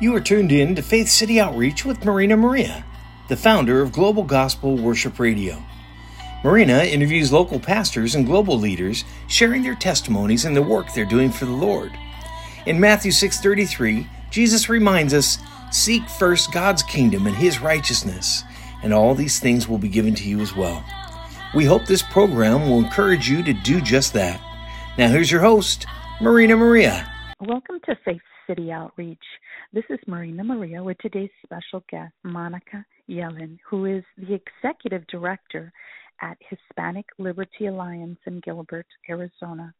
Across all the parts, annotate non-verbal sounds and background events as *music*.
You are tuned in to Faith City Outreach with Marina Maria, the founder of Global Gospel Worship Radio. Marina interviews local pastors and global leaders sharing their testimonies and the work they're doing for the Lord. In Matthew 6:33, Jesus reminds us, "Seek first God's kingdom and his righteousness, and all these things will be given to you as well." We hope this program will encourage you to do just that. Now here's your host, Marina Maria. Welcome to Faith City Outreach. This is Marina Maria with today's special guest, Monica Yelin, who is the executive director at Hispanic Liberty Alliance in Gilbert, Arizona.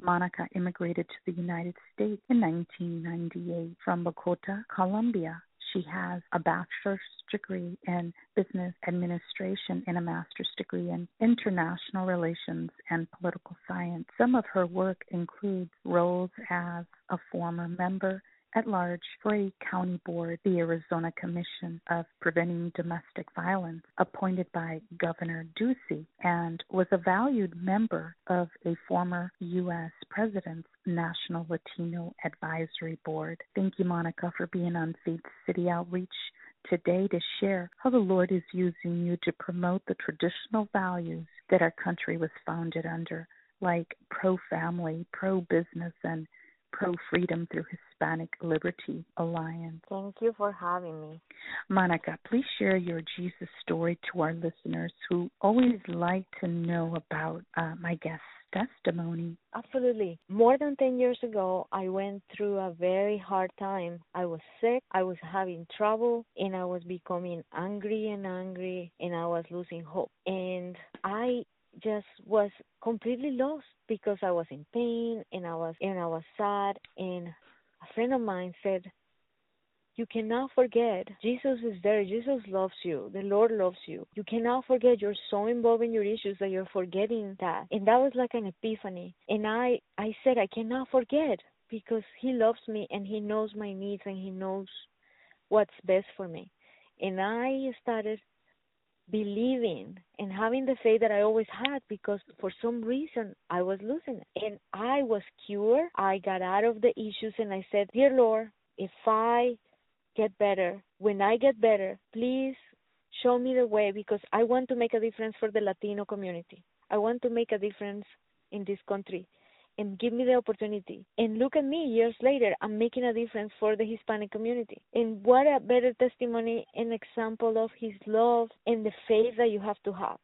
Monica immigrated to the United States in 1998 from Bogota, Colombia. She has a bachelor's degree in business administration and a master's degree in international relations and political science. Some of her work includes roles as a former member at large for a county board, the Arizona Commission of Preventing Domestic Violence, appointed by Governor Ducey, and was a valued member of a former U.S. President's National Latino Advisory Board. Thank you, Monica, for being on Faith City Outreach today to share how the Lord is using you to promote the traditional values that our country was founded under, like pro family, pro business, and pro freedom through Hispanic Liberty Alliance. Thank you for having me. Monica, please share your Jesus story to our listeners who always like to know about uh, my guest's testimony. Absolutely. More than 10 years ago, I went through a very hard time. I was sick, I was having trouble, and I was becoming angry and angry, and I was losing hope. And I just was completely lost because I was in pain and I was and I was sad and a friend of mine said you cannot forget Jesus is there. Jesus loves you. The Lord loves you. You cannot forget you're so involved in your issues that you're forgetting that. And that was like an epiphany. And I I said I cannot forget because he loves me and he knows my needs and he knows what's best for me. And I started believing and having the faith that I always had because for some reason I was losing it. And I was cured. I got out of the issues and I said, Dear Lord, if I get better, when I get better, please show me the way because I want to make a difference for the Latino community. I want to make a difference in this country and give me the opportunity. And look at me years later, I'm making a difference for the Hispanic community. And what a better testimony and example of his love and the faith that you have to have.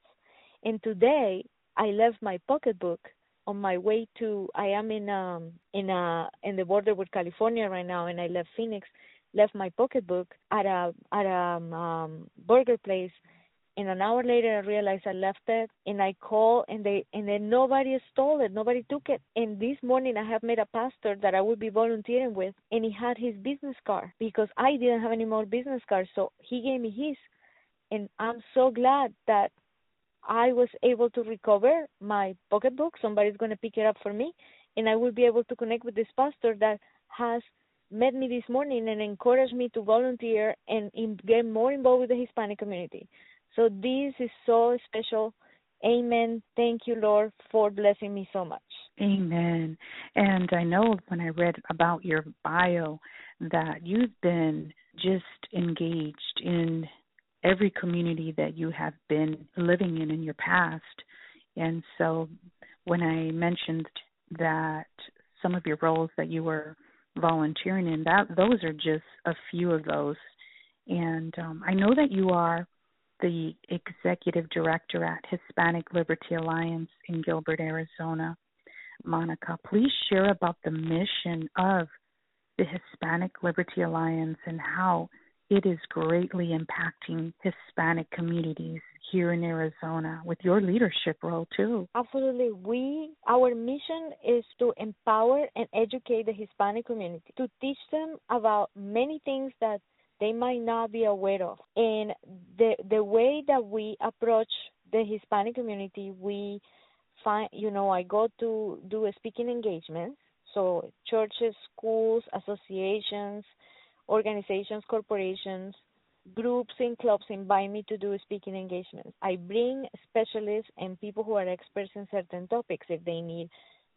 And today, I left my pocketbook on my way to I am in um in a in the border with California right now and I left Phoenix left my pocketbook at a at a um, burger place and an hour later I realized I left it and I called and they and then nobody stole it, nobody took it. And this morning I have met a pastor that I would be volunteering with and he had his business card because I didn't have any more business cards, so he gave me his. And I'm so glad that I was able to recover my pocketbook. Somebody's going to pick it up for me, and I will be able to connect with this pastor that has met me this morning and encouraged me to volunteer and in, get more involved with the Hispanic community. So this is so special. Amen. Thank you, Lord, for blessing me so much. Amen. And I know when I read about your bio that you've been just engaged in every community that you have been living in in your past. And so when I mentioned that some of your roles that you were volunteering in, that those are just a few of those. And um, I know that you are the executive director at Hispanic Liberty Alliance in Gilbert, Arizona. Monica, please share about the mission of the Hispanic Liberty Alliance and how it is greatly impacting Hispanic communities here in Arizona with your leadership role too. Absolutely. We our mission is to empower and educate the Hispanic community, to teach them about many things that they might not be aware of. And the the way that we approach the Hispanic community, we find you know I go to do speaking engagements, so churches, schools, associations, organizations, corporations, groups and clubs invite me to do speaking engagements. I bring specialists and people who are experts in certain topics if they need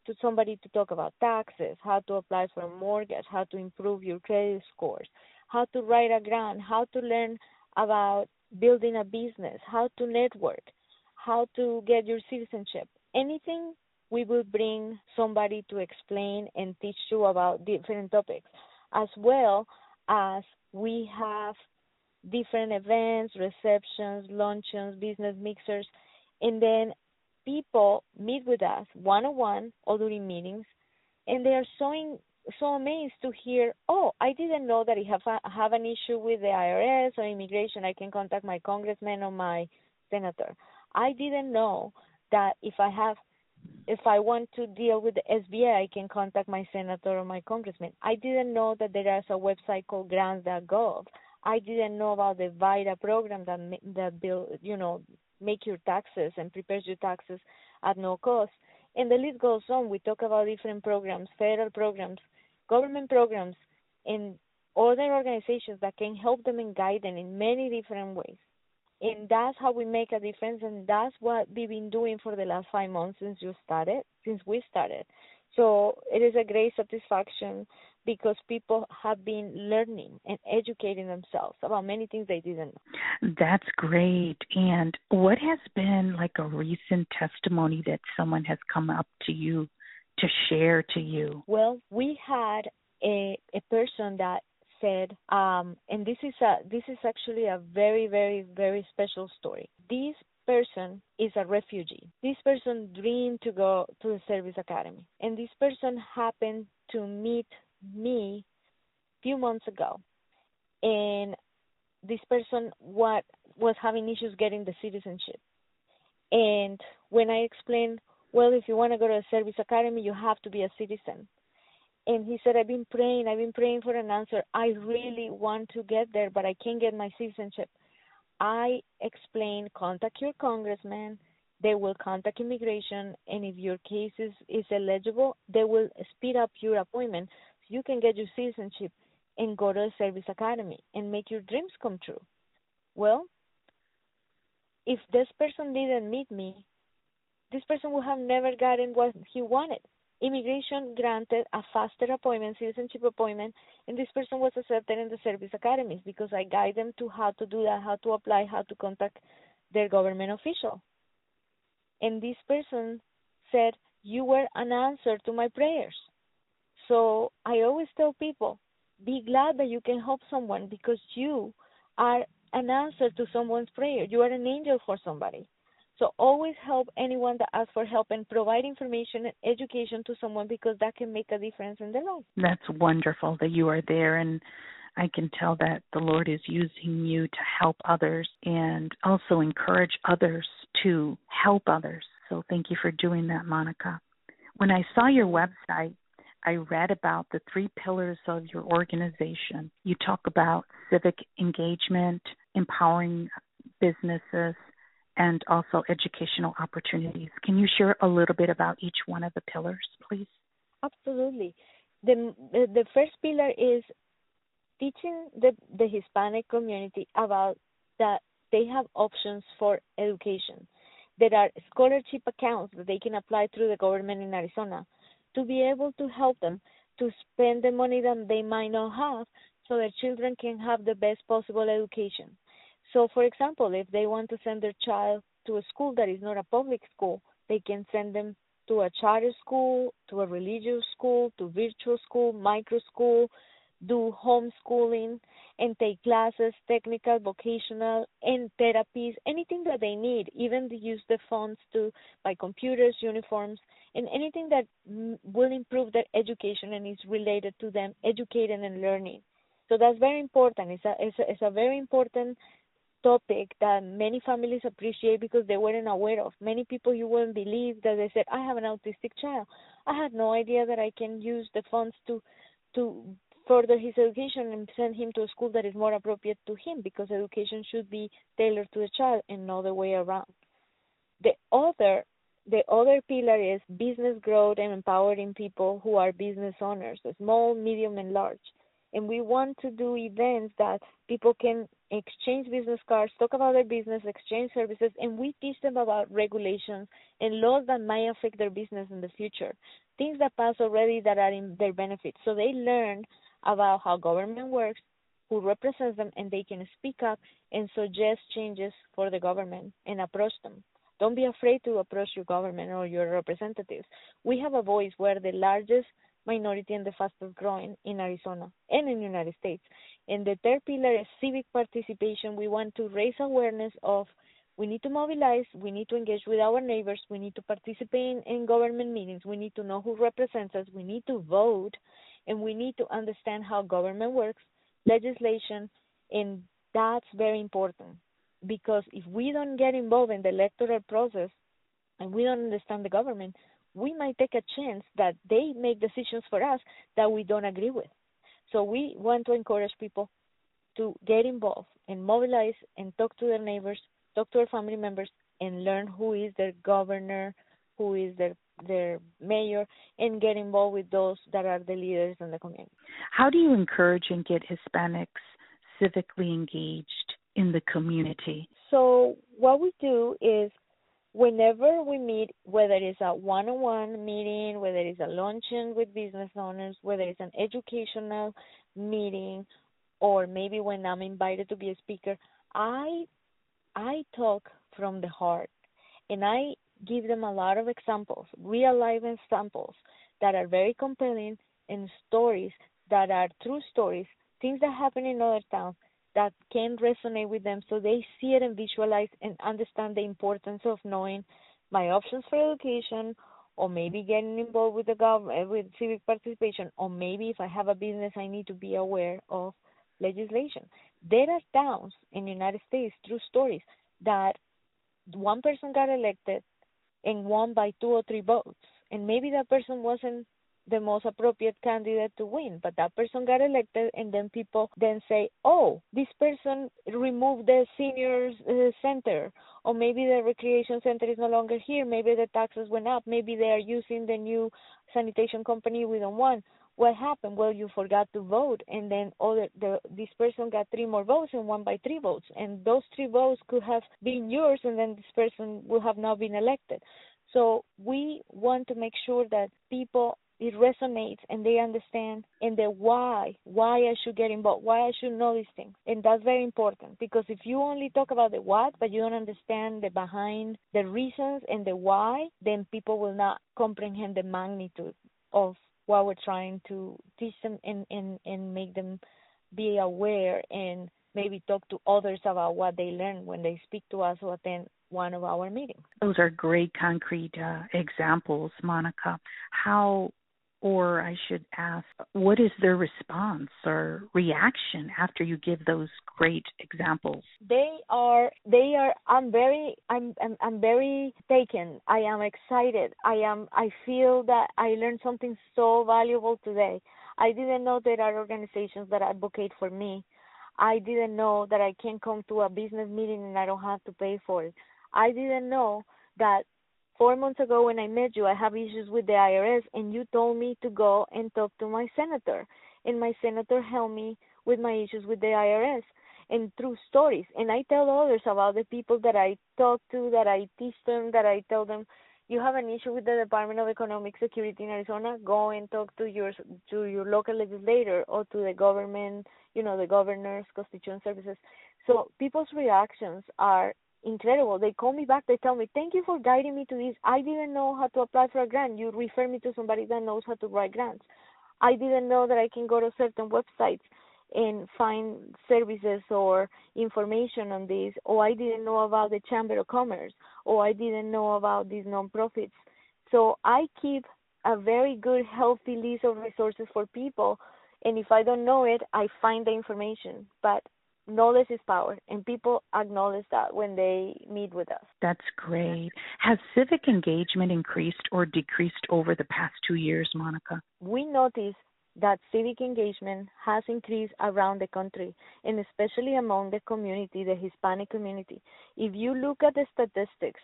to somebody to talk about taxes, how to apply for a mortgage, how to improve your credit scores, how to write a grant, how to learn about building a business, how to network, how to get your citizenship. Anything we will bring somebody to explain and teach you about different topics, as well as we have different events, receptions, luncheons, business mixers, and then people meet with us one on one or during meetings, and they are so in, so amazed to hear, oh, I didn't know that I have an issue with the IRS or immigration, I can contact my congressman or my senator. I didn't know that if I have if I want to deal with the SBA, I can contact my senator or my congressman. I didn't know that there is a website called grants.gov. I didn't know about the VITA program that that bill, you know, make your taxes and prepares your taxes at no cost. And the list goes on. We talk about different programs, federal programs, government programs, and other organizations that can help them and guide them in many different ways. And that's how we make a difference, and that's what we've been doing for the last five months since you started, since we started. So it is a great satisfaction because people have been learning and educating themselves about many things they didn't know. That's great. And what has been like a recent testimony that someone has come up to you to share to you? Well, we had a a person that said, um, and this is a this is actually a very very very special story. This person is a refugee. This person dreamed to go to the service academy, and this person happened to meet me a few months ago, and this person what was having issues getting the citizenship. And when I explained, well, if you want to go to a service academy, you have to be a citizen. And he said, I've been praying, I've been praying for an answer. I really want to get there, but I can't get my citizenship. I explained, contact your congressman. They will contact immigration, and if your case is, is eligible, they will speed up your appointment so you can get your citizenship and go to a service academy and make your dreams come true. Well, if this person didn't meet me, this person would have never gotten what he wanted immigration granted a faster appointment, citizenship appointment, and this person was accepted in the service academies because I guide them to how to do that, how to apply, how to contact their government official. And this person said, You were an answer to my prayers. So I always tell people, be glad that you can help someone because you are an answer to someone's prayer. You are an angel for somebody. So always help anyone that asks for help and provide information and education to someone because that can make a difference in their life. That's wonderful that you are there and I can tell that the Lord is using you to help others and also encourage others to help others. So thank you for doing that, Monica. When I saw your website, I read about the three pillars of your organization. You talk about civic engagement, empowering businesses, and also educational opportunities. Can you share a little bit about each one of the pillars, please? Absolutely. The the first pillar is teaching the the Hispanic community about that they have options for education. There are scholarship accounts that they can apply through the government in Arizona to be able to help them to spend the money that they might not have so their children can have the best possible education. So, for example, if they want to send their child to a school that is not a public school, they can send them to a charter school, to a religious school, to virtual school, micro school, do homeschooling and take classes, technical, vocational, and therapies, anything that they need, even to use the funds to buy computers, uniforms, and anything that will improve their education and is related to them educating and learning. So that's very important. It's a, it's a, it's a very important topic that many families appreciate because they weren't aware of. Many people you wouldn't believe that they said, I have an autistic child. I had no idea that I can use the funds to to further his education and send him to a school that is more appropriate to him because education should be tailored to the child and not the way around. The other the other pillar is business growth and empowering people who are business owners, small, medium, and large. and we want to do events that people can exchange business cards, talk about their business, exchange services, and we teach them about regulations and laws that might affect their business in the future. Things that pass already that are in their benefit. So they learn about how government works, who represents them, and they can speak up and suggest changes for the government and approach them. Don't be afraid to approach your government or your representatives. We have a voice. We're the largest minority and the fastest growing in Arizona and in the United States. And the third pillar is civic participation. We want to raise awareness of we need to mobilize, we need to engage with our neighbors, we need to participate in, in government meetings, we need to know who represents us, we need to vote, and we need to understand how government works, legislation, and that's very important because if we don't get involved in the electoral process and we don't understand the government, we might take a chance that they make decisions for us that we don't agree with. So we want to encourage people to get involved and mobilize and talk to their neighbors, talk to their family members, and learn who is their governor, who is their their mayor, and get involved with those that are the leaders in the community. How do you encourage and get Hispanics civically engaged in the community? So what we do is whenever we meet, whether it's a one-on-one meeting, whether it's a luncheon with business owners, whether it's an educational meeting, or maybe when I'm invited to be a speaker, I I talk from the heart, and I give them a lot of examples, real life examples that are very compelling, and stories that are true stories, things that happen in other towns that can resonate with them so they see it and visualize and understand the importance of knowing my options for education or maybe getting involved with the government eh, with civic participation or maybe if I have a business I need to be aware of legislation. There are towns in the United States, true stories, that one person got elected and won by two or three votes. And maybe that person wasn't the most appropriate candidate to win but that person got elected and then people then say oh this person removed the seniors uh, center or maybe the recreation center is no longer here maybe the taxes went up maybe they are using the new sanitation company we don't want. What happened? Well you forgot to vote and then other the this person got three more votes and won by three votes and those three votes could have been yours and then this person would have now been elected. So we want to make sure that people it resonates and they understand and the why, why I should get involved, why I should know these things. And that's very important because if you only talk about the what, but you don't understand the behind, the reasons and the why, then people will not comprehend the magnitude of what we're trying to teach them and, and, and make them be aware and maybe talk to others about what they learn when they speak to us or attend one of our meetings. Those are great concrete uh, examples, Monica. How or I should ask, what is their response or reaction after you give those great examples? They are, they are. I'm very, I'm, I'm, I'm very taken. I am excited. I am. I feel that I learned something so valuable today. I didn't know there are organizations that advocate for me. I didn't know that I can come to a business meeting and I don't have to pay for it. I didn't know that Four months ago, when I met you, I have issues with the IRS, and you told me to go and talk to my senator. And my senator helped me with my issues with the IRS and through stories. And I tell others about the people that I talk to, that I teach them, that I tell them, you have an issue with the Department of Economic Security in Arizona, go and talk to your to your local legislator or to the government, you know, the governor's constituent services. So people's reactions are incredible. They call me back. They tell me, "Thank you for guiding me to this. I didn't know how to apply for a grant. You refer me to somebody that knows how to write grants. I didn't know that I can go to certain websites and find services or information on this. Or I didn't know about the Chamber of Commerce. Or I didn't know about these nonprofits. So I keep a very good, healthy list of resources for people. And if I don't know it, I find the information. But knowledge is power and people acknowledge that when they meet with us. That's great. Has civic engagement increased or decreased over the past two years monica? We notice that civic engagement has increased around the country and especially among the community the hispanic community. If you look at the statistics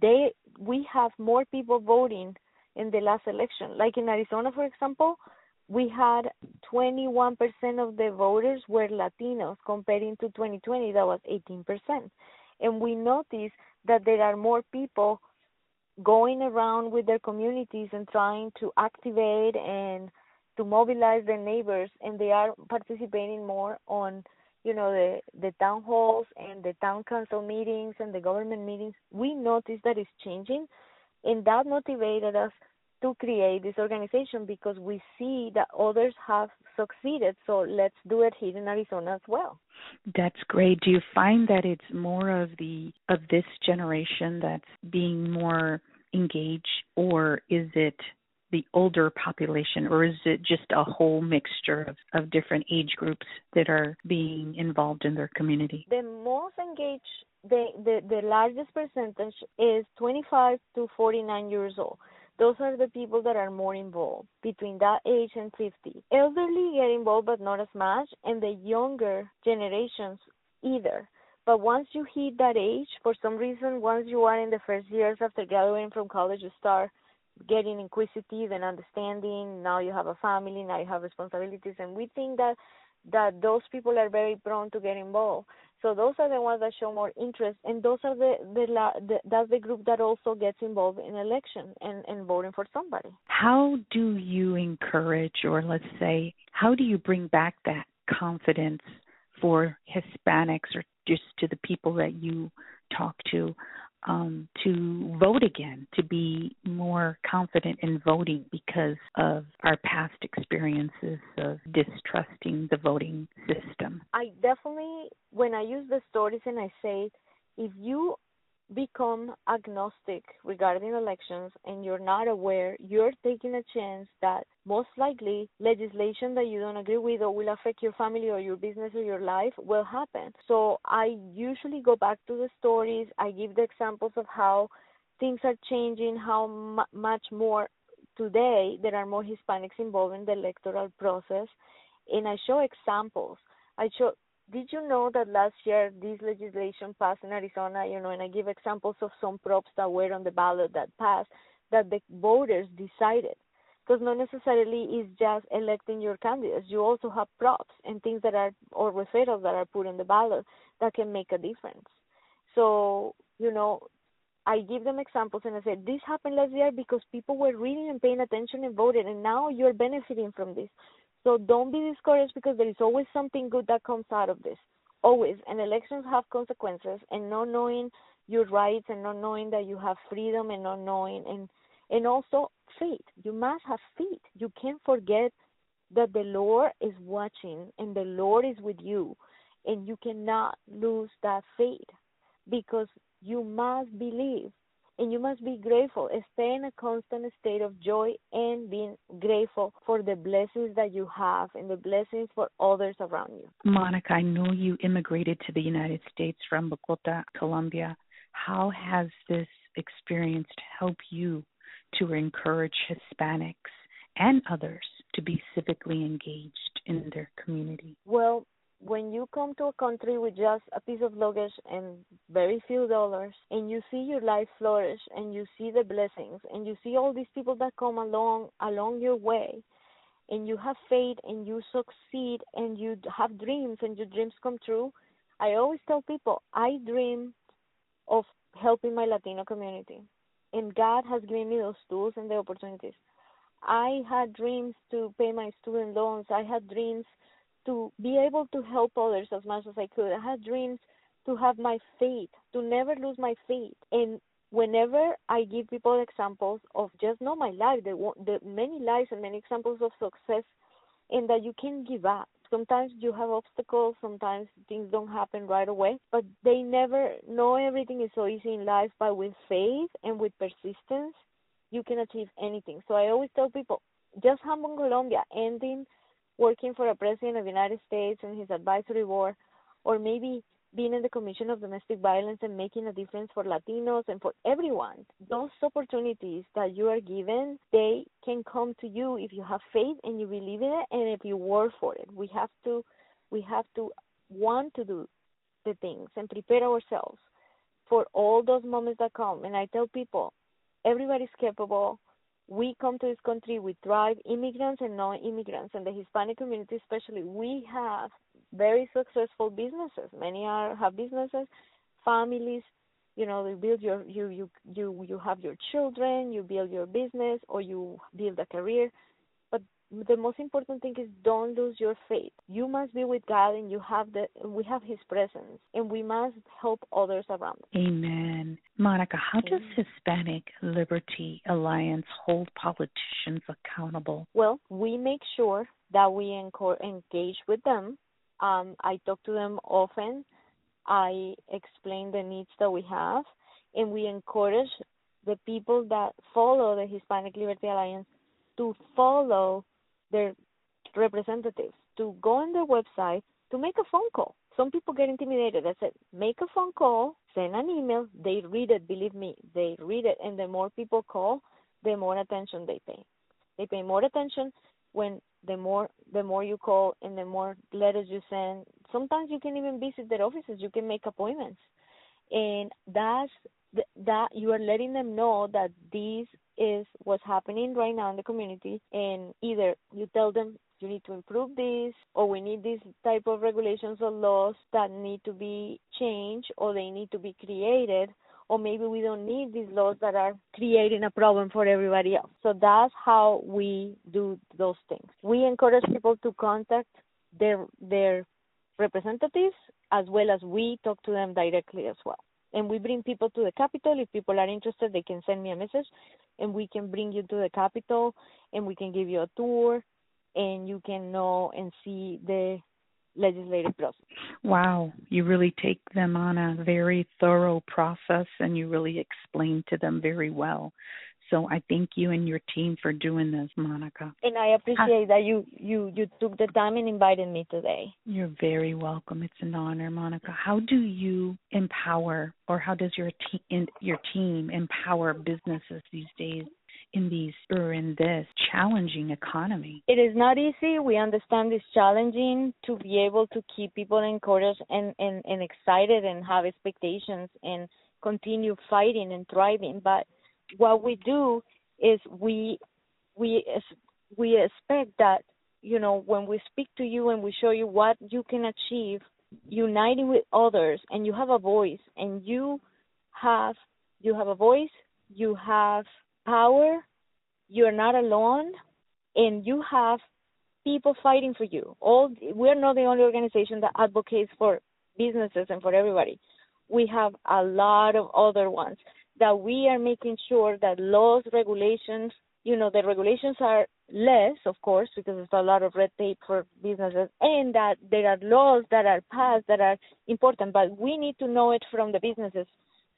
they we have more people voting in the last election. Like in arizona for example we had 21% of the voters were Latinos comparing to 2020 that was 18%. And we noticed that there are more people going around with their communities and trying to activate and to mobilize their neighbors and they are participating more on you know the the town halls and the town council meetings and the government meetings we noticed that it's changing and that motivated us to create this organization because we see that others have succeeded so let's do it here in arizona as well that's great do you find that it's more of the of this generation that's being more engaged or is it the older population, or is it just a whole mixture of, of different age groups that are being involved in their community? The most engaged, the, the, the largest percentage is 25 to 49 years old. Those are the people that are more involved between that age and 50. Elderly get involved, but not as much, and the younger generations either. But once you hit that age, for some reason, once you are in the first years after graduating from college, you start getting inquisitive and understanding. Now you have a family, now you have responsibilities, and we think that that those people are very prone to get involved. So those are the ones that show more interest, and those are the, the, la, the that's the group that also gets involved in election and, and voting for somebody. How do you encourage, or let's say, how do you bring back that confidence for Hispanics or just to the people that you talk to um, to vote again, to be more confident in voting because of our past experiences of distrusting the voting system. I definitely, when I use the stories and I say, if you become agnostic regarding elections and you're not aware, you're taking a chance that most likely legislation that you don't agree with or will affect your family or your business or your life will happen. So I usually go back to the stories. I give the examples of how things are changing, how m- much more today there are more Hispanics involved in the electoral process. And I show examples. I show did you know that last year this legislation passed in Arizona, you know, and I give examples of some props that were on the ballot that passed that the voters decided. Because not necessarily is just electing your candidates. You also have props and things that are or referrals that are put on the ballot that can make a difference. So, you know, I give them examples and I said, This happened last year because people were reading and paying attention and voted and now you're benefiting from this. So don't be discouraged because there is always something good that comes out of this. Always. And elections have consequences and not knowing your rights and not knowing that you have freedom and not knowing and and also faith. You must have faith. You can't forget that the Lord is watching and the Lord is with you and you cannot lose that faith because you must believe and you must be grateful. Stay in a constant state of joy and being grateful for the blessings that you have and the blessings for others around you. Monica, I know you immigrated to the United States from Bogota, Colombia. How has this experience helped you to encourage Hispanics and others to be civically engaged in their community? Well, when you come to a country with just a piece of luggage and very few dollars and you see your life flourish and you see the blessings and you see all these people that come along along your way and you have faith and you succeed and you have dreams and your dreams come true i always tell people i dream of helping my latino community and god has given me those tools and the opportunities. I had dreams to pay my student loans. I had dreams to be able to help others as much as I could. I had dreams to have my faith, to never lose my faith. And whenever I give people examples of just not my life, the, the many lives and many examples of success, and that you can give up. Sometimes you have obstacles, sometimes things don't happen right away, but they never know everything is so easy in life. But with faith and with persistence, you can achieve anything. So I always tell people, just Humble Colombia, ending working for a president of the United States and his advisory board, or maybe being in the Commission of Domestic Violence and making a difference for Latinos and for everyone. Those opportunities that you are given, they can come to you if you have faith and you believe in it and if you work for it. We have to we have to want to do the things and prepare ourselves for all those moments that come. And I tell people, everybody's capable we come to this country, we thrive, immigrants and non-immigrants, and the Hispanic community especially. We have very successful businesses. Many are have businesses, families. You know, you build your you you you you have your children, you build your business, or you build a career the most important thing is don't lose your faith. You must be with God and you have the we have his presence and we must help others around. Amen. Monica, how does Hispanic Liberty Alliance hold politicians accountable? Well, we make sure that we engage with them. Um, I talk to them often. I explain the needs that we have and we encourage the people that follow the Hispanic Liberty Alliance to follow their representatives to go on their website to make a phone call. Some people get intimidated. I said, make a phone call, send an email. They read it. Believe me, they read it. And the more people call, the more attention they pay. They pay more attention when the more the more you call and the more letters you send. Sometimes you can even visit their offices. You can make appointments, and that's that you are letting them know that this is what's happening right now in the community and either you tell them you need to improve this or we need this type of regulations or laws that need to be changed or they need to be created or maybe we don't need these laws that are creating a problem for everybody else. So that's how we do those things. We encourage people to contact their their representatives as well as we talk to them directly as well and we bring people to the capital. If people are interested, they can send me a message, and we can bring you to the capital, and we can give you a tour, and you can know and see the legislative process. Wow, you really take them on a very thorough process, and you really explain to them very well. So I thank you and your team for doing this, Monica. And I appreciate that you you you took the time and invited me today. You're very welcome. It's an honor, Monica. How do you empower, or how does your team your team empower businesses these days? in these or in this challenging economy? It is not easy. We understand it's challenging to be able to keep people encouraged and, and, and excited and have expectations and continue fighting and thriving. But what we do is we we we expect that you know when we speak to you and we show you what you can achieve uniting with others and you have a voice and you have you have a voice you have power you're not alone and you have people fighting for you. All we're not the only organization that advocates for businesses and for everybody. We have a lot of other ones that we are making sure that laws, regulations, you know, the regulations are less, of course, because there's a lot of red tape for businesses, and that there are laws that are passed that are important, but we need to know it from the businesses.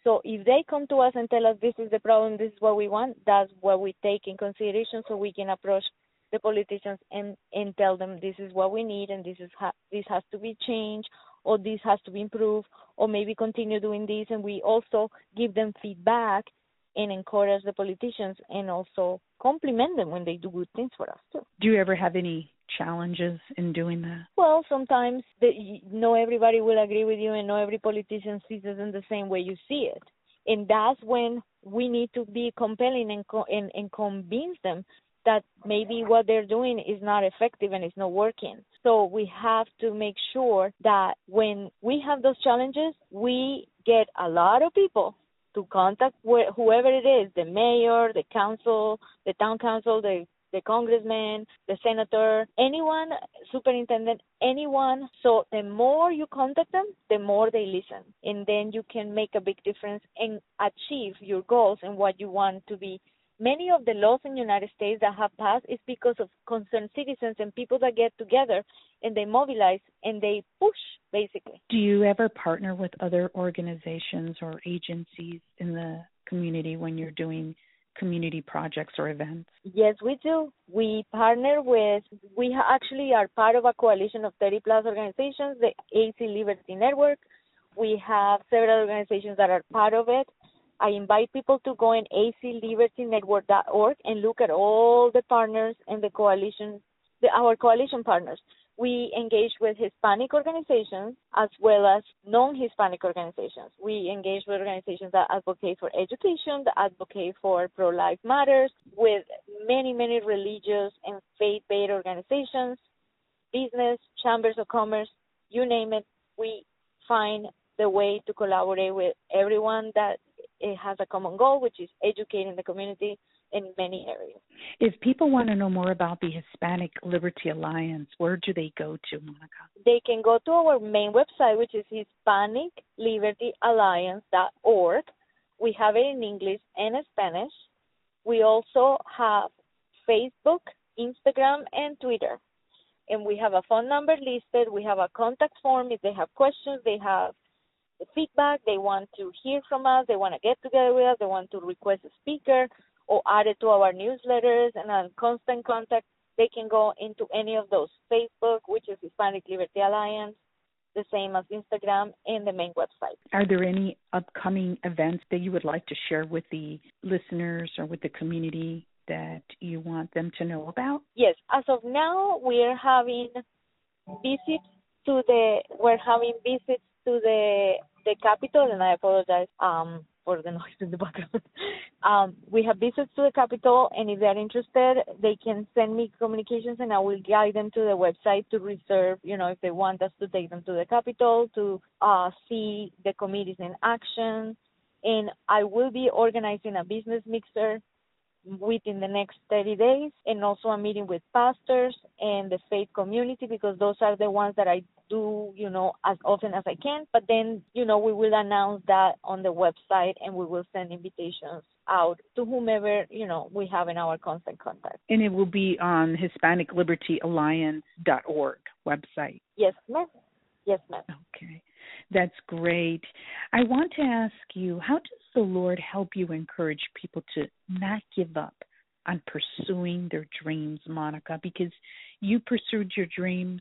So if they come to us and tell us this is the problem, this is what we want, that's what we take in consideration so we can approach the politicians and, and tell them this is what we need and this is ha- this has to be changed or this has to be improved or maybe continue doing this and we also give them feedback and encourage the politicians and also compliment them when they do good things for us too. Do you ever have any challenges in doing that? Well, sometimes the, no everybody will agree with you and no every politician sees it in the same way you see it. And that's when we need to be compelling and, co- and, and convince them that maybe what they're doing is not effective and it's not working. So we have to make sure that when we have those challenges, we get a lot of people to contact wh- whoever it is the mayor, the council, the town council, the the congressman, the senator, anyone, superintendent, anyone. So the more you contact them, the more they listen. And then you can make a big difference and achieve your goals and what you want to be many of the laws in the United States that have passed is because of concerned citizens and people that get together and they mobilize and they push basically. Do you ever partner with other organizations or agencies in the community when you're doing community projects or events? Yes, we do. We partner with, we actually are part of a coalition of 30 plus organizations, the AZ Liberty Network. We have several organizations that are part of it. I invite people to go in azlibertynetwork.org and look at all the partners and the coalition, the, our coalition partners. we engage with Hispanic organizations as well as non-Hispanic organizations. We engage with organizations that advocate for education, that advocate for pro-life matters, with many, many religious and faith-based organizations, business, chambers of commerce, you name it. We find the way to collaborate with everyone that has a common goal, which is educating the community in many areas. If people want to know more about the Hispanic Liberty Alliance, where do they go to, Monica? They can go to our main website, which is HispanicLibertyAlliance.org. We have it in English and Spanish. We also have Facebook, Instagram, and Twitter. And we have a phone number listed. We have a contact form if they have questions, they have feedback, they want to hear from us, they want to get together with us, they want to request a speaker or add it to our newsletters and on constant contact, they can go into any of those. Facebook, which is Hispanic Liberty Alliance, the same as Instagram and the main website. Are there any upcoming events that you would like to share with the listeners or with the community that you want them to know about? Yes, as of now, we are having visits to the we're having visits to the the capital, and I apologize um, for the *laughs* noise in the background. um, we have visits to the capital, and if they're interested, they can send me communications, and I will guide them to the website to reserve. You know, if they want us to take them to the capital to uh, see the committees in action, and I will be organizing a business mixer within the next 30 days and also a meeting with pastors and the faith community because those are the ones that I do, you know, as often as I can. But then, you know, we will announce that on the website and we will send invitations out to whomever, you know, we have in our constant contact. And it will be on HispanicLibertyAlliance.org website. Yes, ma'am. Yes, ma'am. Okay. That's great. I want to ask you, how does the Lord help you encourage people to not give up on pursuing their dreams, Monica? Because you pursued your dreams,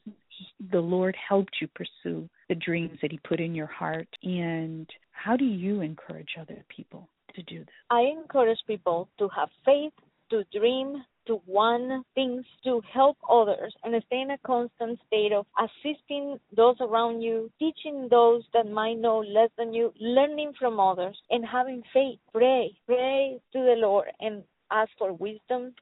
the Lord helped you pursue the dreams that He put in your heart. And how do you encourage other people to do this? I encourage people to have faith, to dream, to want things to help others and stay in a constant state of assisting those around you, teaching those that might know less than you, learning from others, and having faith. Pray, pray to the Lord and ask for wisdom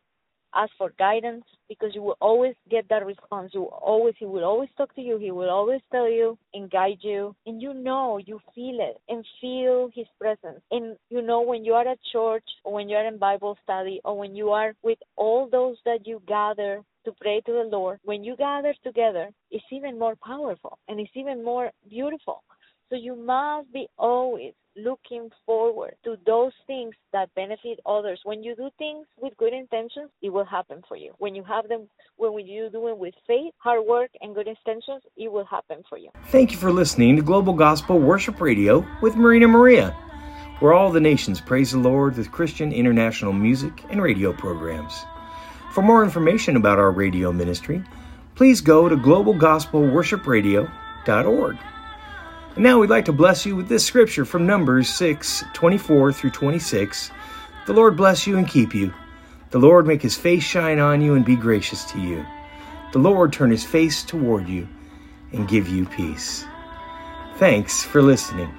ask for guidance because you will always get that response. You will always he will always talk to you. He will always tell you and guide you. And you know, you feel it and feel his presence. And you know when you are at church or when you are in Bible study or when you are with all those that you gather to pray to the Lord, when you gather together, it's even more powerful and it's even more beautiful. So you must be always looking forward to those things that benefit others. When you do things with good intentions, it will happen for you. When you have them, when you do it with faith, hard work, and good intentions, it will happen for you. Thank you for listening to Global Gospel Worship Radio with Marina Maria, where all the nations praise the Lord with Christian international music and radio programs. For more information about our radio ministry, please go to globalgospelworshipradio.org. And now we'd like to bless you with this scripture from Numbers 6 24 through 26. The Lord bless you and keep you. The Lord make his face shine on you and be gracious to you. The Lord turn his face toward you and give you peace. Thanks for listening.